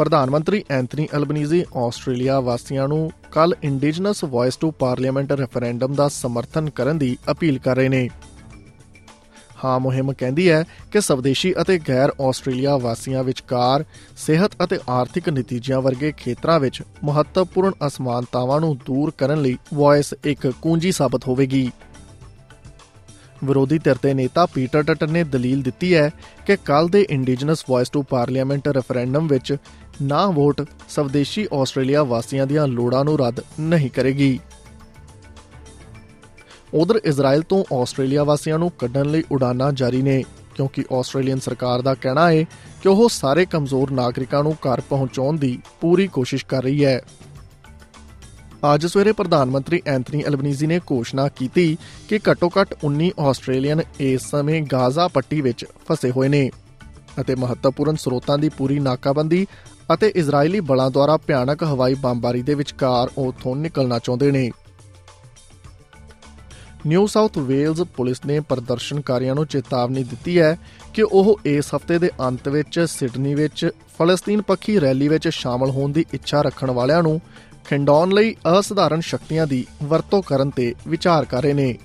ਪ੍ਰਧਾਨ ਮੰਤਰੀ Anthony Albanese Australia ਵਾਸੀਆਂ ਨੂੰ ਕੱਲ indigenous voice to parliament referendum ਦਾ ਸਮਰਥਨ ਕਰਨ ਦੀ ਅਪੀਲ ਕਰ ਰਹੇ ਨੇ। ਹਾਂ, ਮੁਹਿੰਮ ਕਹਿੰਦੀ ਹੈ ਕਿ ਸਵਦੇਸ਼ੀ ਅਤੇ ਗੈਰ ਆਸਟ੍ਰੇਲੀਆ ਵਾਸੀਆਂ ਵਿਚਕਾਰ ਸਿਹਤ ਅਤੇ ਆਰਥਿਕ ਨਤੀਜਿਆਂ ਵਰਗੇ ਖੇਤਰਾਂ ਵਿੱਚ ਮਹੱਤਵਪੂਰਨ ਅਸਮਾਨਤਾਵਾਂ ਨੂੰ ਦੂਰ ਕਰਨ ਲਈ ਵੌਇਸ ਇੱਕ ਕੁੰਜੀ ਸਾਬਤ ਹੋਵੇਗੀ। ਵਿਰੋਧੀ ਧਿਰ ਦੇ ਨੇਤਾ ਪੀਟਰ ਟਟਨ ਨੇ ਦਲੀਲ ਦਿੱਤੀ ਹੈ ਕਿ ਕੱਲ ਦੇ indigenous voice to parliament referendum ਵਿੱਚ ਨਾ ਵੋਟ ਸਵਦੇਸ਼ੀ ਆਸਟ੍ਰੇਲੀਆ ਵਾਸੀਆਂ ਦੀਆਂ ਲੋੜਾਂ ਨੂੰ ਰੱਦ ਨਹੀਂ ਕਰੇਗੀ। ਉਧਰ ਇਜ਼ਰਾਈਲ ਤੋਂ ਆਸਟ੍ਰੇਲੀਆ ਵਾਸੀਆਂ ਨੂੰ ਕੱਢਣ ਲਈ ਉਡਾਨਾਂ ਜਾਰੀ ਨੇ, ਕਿਉਂਕਿ ਆਸਟ੍ਰੇਲੀਅਨ ਸਰਕਾਰ ਦਾ ਕਹਿਣਾ ਹੈ ਕਿ ਉਹ ਸਾਰੇ ਕਮਜ਼ੋਰ ਨਾਗਰਿਕਾਂ ਨੂੰ ਘਰ ਪਹੁੰਚਾਉਣ ਦੀ ਪੂਰੀ ਕੋਸ਼ਿਸ਼ ਕਰ ਰਹੀ ਹੈ। ਅੱਜ ਸਵੇਰੇ ਪ੍ਰਧਾਨ ਮੰਤਰੀ ਐਂਥਨੀ ਅਲਬਨੀਜ਼ੀ ਨੇ ਘੋਸ਼ਣਾ ਕੀਤੀ ਕਿ ਘੱਟੋ-ਘੱਟ 19 ਆਸਟ੍ਰੇਲੀਅਨ ਇਸ ਸਮੇਂ ਗਾਜ਼ਾ ਪੱਟੀ ਵਿੱਚ ਫਸੇ ਹੋਏ ਨੇ ਅਤੇ ਮਹੱਤਵਪੂਰਨ ਸਰੋਤਾਂ ਦੀ ਪੂਰੀ ਨਾਕਾਬੰਦੀ ਅਤੇ ਇਜ਼ਰਾਈਲੀ ਬਲਾਂ ਦੁਆਰਾ ਭਿਆਨਕ ਹਵਾਈ ਬੰਬਾਰੀ ਦੇ ਵਿਚਕਾਰ ਉਥੋਂ ਨਿਕਲਣਾ ਚਾਹੁੰਦੇ ਨੇ। ਨਿਊ ਸਾਊਥ ਵੇਲਜ਼ ਪੁਲਿਸ ਨੇ ਪ੍ਰਦਰਸ਼ਨਕਾਰੀਆਂ ਨੂੰ ਚੇਤਾਵਨੀ ਦਿੱਤੀ ਹੈ ਕਿ ਉਹ ਇਸ ਹਫ਼ਤੇ ਦੇ ਅੰਤ ਵਿੱਚ ਸਿਡਨੀ ਵਿੱਚ ਫਲਸਤੀਨ ਪੱਖੀ ਰੈਲੀ ਵਿੱਚ ਸ਼ਾਮਲ ਹੋਣ ਦੀ ਇੱਛਾ ਰੱਖਣ ਵਾਲਿਆਂ ਨੂੰ ਖਿੰਡਾਉਣ ਲਈ ਅਸਧਾਰਨ ਸ਼ਕਤੀਆਂ ਦੀ ਵਰਤੋਂ ਕਰਨ ਤੇ ਵਿਚਾਰ ਕਰ ਰਹੇ ਨੇ।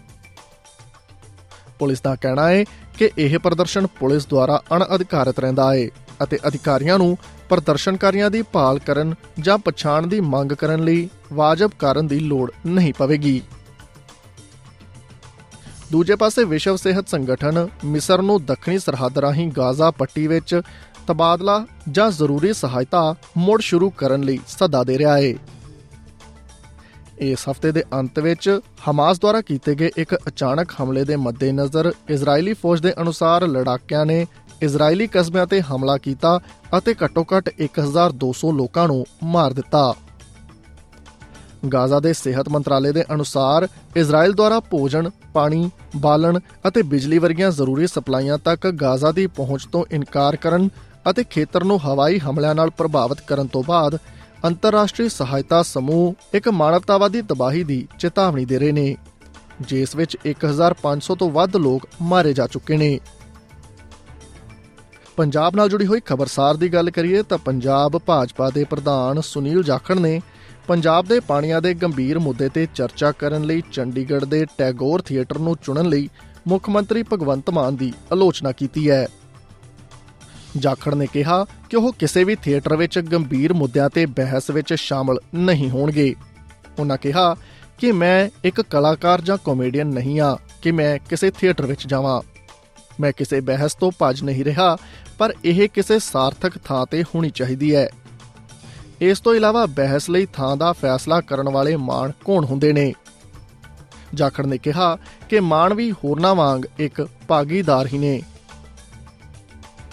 ਪੁਲਿਸ ਦਾ ਕਹਿਣਾ ਹੈ ਕਿ ਇਹ ਪ੍ਰਦਰਸ਼ਨ ਪੁਲਿਸ ਦੁਆਰਾ ਅਣਅਧਿਕਾਰਤ ਰਹਿੰਦਾ ਹੈ ਅਤੇ ਅਧਿਕਾਰੀਆਂ ਨੂੰ ਪ੍ਰਦਰਸ਼ਨਕਾਰੀਆਂ ਦੀ ਭਾਲ ਕਰਨ ਜਾਂ ਪਛਾਣ ਦੀ ਮੰਗ ਕਰਨ ਲਈ ਵਾਜਬ ਕਾਰਨ ਦੀ ਲੋੜ ਨਹੀਂ ਪਵੇਗੀ। ਦੂਜੇ ਪਾਸੇ ਵਿਸ਼ਵ ਸਿਹਤ ਸੰਗਠਨ ਮਿਸਰ ਨੂੰ ਦੱਖਣੀ ਸਰਹੱਦ ਰਾਹੀਂ ਗਾਜ਼ਾ ਪੱਟੀ ਵਿੱਚ ਤਬਾਦਲਾ ਜਾਂ ਜ਼ਰੂਰੀ ਸਹਾਇਤਾ ਮੁੜ ਸ਼ੁਰੂ ਕਰਨ ਲਈ ਸੱਦਾ ਦੇ ਰਿਹਾ ਹੈ। ਇਸ ਹਫ਼ਤੇ ਦੇ ਅੰਤ ਵਿੱਚ ਹਮਾਸ ਦੁਆਰਾ ਕੀਤੇ ਗਏ ਇੱਕ ਅਚਾਨਕ ਹਮਲੇ ਦੇ ਮੱਦੇਨਜ਼ਰ ਇਜ਼ਰਾਈਲੀ ਫੌਜ ਦੇ ਅਨੁਸਾਰ ਲੜਾਕਿਆਂ ਨੇ ਇਜ਼ਰਾਈਲੀ ਕਸਬਿਆਂ ਤੇ ਹਮਲਾ ਕੀਤਾ ਅਤੇ ਘੱਟੋ-ਘੱਟ 1200 ਲੋਕਾਂ ਨੂੰ ਮਾਰ ਦਿੱਤਾ। ਗਾਜ਼ਾ ਦੇ ਸਿਹਤ ਮੰਤਰਾਲੇ ਦੇ ਅਨੁਸਾਰ ਇਜ਼ਰਾਈਲ ਦੁਆਰਾ ਭੋਜਨ, ਪਾਣੀ, ਬਾਲਣ ਅਤੇ ਬਿਜਲੀ ਵਰਗੀਆਂ ਜ਼ਰੂਰੀ ਸਪਲਾਈਆਂ ਤੱਕ ਗਾਜ਼ਾ ਦੀ ਪਹੁੰਚ ਤੋਂ ਇਨਕਾਰ ਕਰਨ ਅਤੇ ਖੇਤਰ ਨੂੰ ਹਵਾਈ ਹਮਲਿਆਂ ਨਾਲ ਪ੍ਰਭਾਵਿਤ ਕਰਨ ਤੋਂ ਬਾਅਦ ਅੰਤਰਰਾਸ਼ਟਰੀ ਸਹਾਇਤਾ ਸਮੂਹ ਇੱਕ ਮਾਨਵਤਾਵਾਦੀ ਤਬਾਹੀ ਦੀ ਚੇਤਾਵਨੀ ਦੇ ਰਹੇ ਨੇ, ਜਿਸ ਵਿੱਚ 1500 ਤੋਂ ਵੱਧ ਲੋਕ ਮਾਰੇ ਜਾ ਚੁੱਕੇ ਨੇ। ਪੰਜਾਬ ਨਾਲ ਜੁੜੀ ਹੋਈ ਖਬਰਸਾਰ ਦੀ ਗੱਲ ਕਰੀਏ ਤਾਂ ਪੰਜਾਬ ਭਾਜਪਾ ਦੇ ਪ੍ਰਧਾਨ ਸੁਨੀਲ ਜਾਖੜ ਨੇ ਪੰਜਾਬ ਦੇ ਪਾਣੀਆਂ ਦੇ ਗੰਭੀਰ ਮੁੱਦੇ ਤੇ ਚਰਚਾ ਕਰਨ ਲਈ ਚੰਡੀਗੜ੍ਹ ਦੇ ਟੈਗੋਰ ਥੀਏਟਰ ਨੂੰ ਚੁਣਨ ਲਈ ਮੁੱਖ ਮੰਤਰੀ ਭਗਵੰਤ ਮਾਨ ਦੀ ਆਲੋਚਨਾ ਕੀਤੀ ਹੈ। ਜਾਖੜ ਨੇ ਕਿਹਾ ਕਿ ਉਹ ਕਿਸੇ ਵੀ ਥੀਏਟਰ ਵਿੱਚ ਗੰਭੀਰ ਮੁੱਦਿਆਂ ਤੇ ਬਹਿਸ ਵਿੱਚ ਸ਼ਾਮਲ ਨਹੀਂ ਹੋਣਗੇ। ਉਹਨਾਂ ਕਿਹਾ ਕਿ ਮੈਂ ਇੱਕ ਕਲਾਕਾਰ ਜਾਂ ਕਾਮੇਡੀਅਨ ਨਹੀਂ ਆ ਕਿ ਮੈਂ ਕਿਸੇ ਥੀਏਟਰ ਵਿੱਚ ਜਾਵਾਂ। ਮੈਂ ਕਿਸੇ ਬਹਿਸ ਤੋਂ ਭੱਜ ਨਹੀਂ ਰਿਹਾ, ਪਰ ਇਹ ਕਿਸੇ ਸਾਰਥਕ ਥਾਂ ਤੇ ਹੋਣੀ ਚਾਹੀਦੀ ਹੈ। ਇਸ ਤੋਂ ਇਲਾਵਾ ਬਹਿਸ ਲਈ ਥਾਂ ਦਾ ਫੈਸਲਾ ਕਰਨ ਵਾਲੇ ਮਾਨ ਕੌਣ ਹੁੰਦੇ ਨੇ? ਜਾਖੜ ਨੇ ਕਿਹਾ ਕਿ ਮਾਨ ਵੀ ਹੋਰਨਾਂ ਵਾਂਗ ਇੱਕ ਭਾਗੀਦਾਰ ਹੀ ਨੇ।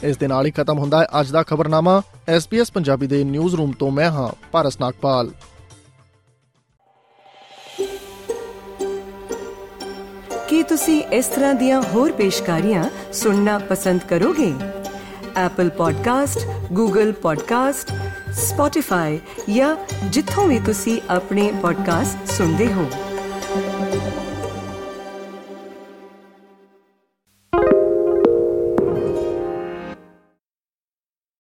ਇਸ ਦੇ ਨਾਲ ਹੀ ਖਤਮ ਹੁੰਦਾ ਹੈ ਅੱਜ ਦਾ ਖਬਰਨਾਮਾ। SBS ਪੰਜਾਬੀ ਦੇ ਨਿਊਜ਼ ਰੂਮ ਤੋਂ ਮੈਂ ਹਾਂ ਭਾਰਸ ਨਾਗਪਾਲ। ਕੀ ਤੁਸੀਂ ਇਸ ਤਰ੍ਹਾਂ ਦੀਆਂ ਹੋਰ ਪੇਸ਼ਕਾਰੀਆਂ ਸੁਣਨਾ ਪਸੰਦ ਕਰੋਗੇ? Apple Podcast, Google Podcast, Spotify ਜਾਂ ਜਿੱਥੋਂ ਵੀ ਤੁਸੀਂ ਆਪਣੇ ਪੋਡਕਾਸਟ ਸੁਣਦੇ ਹੋ।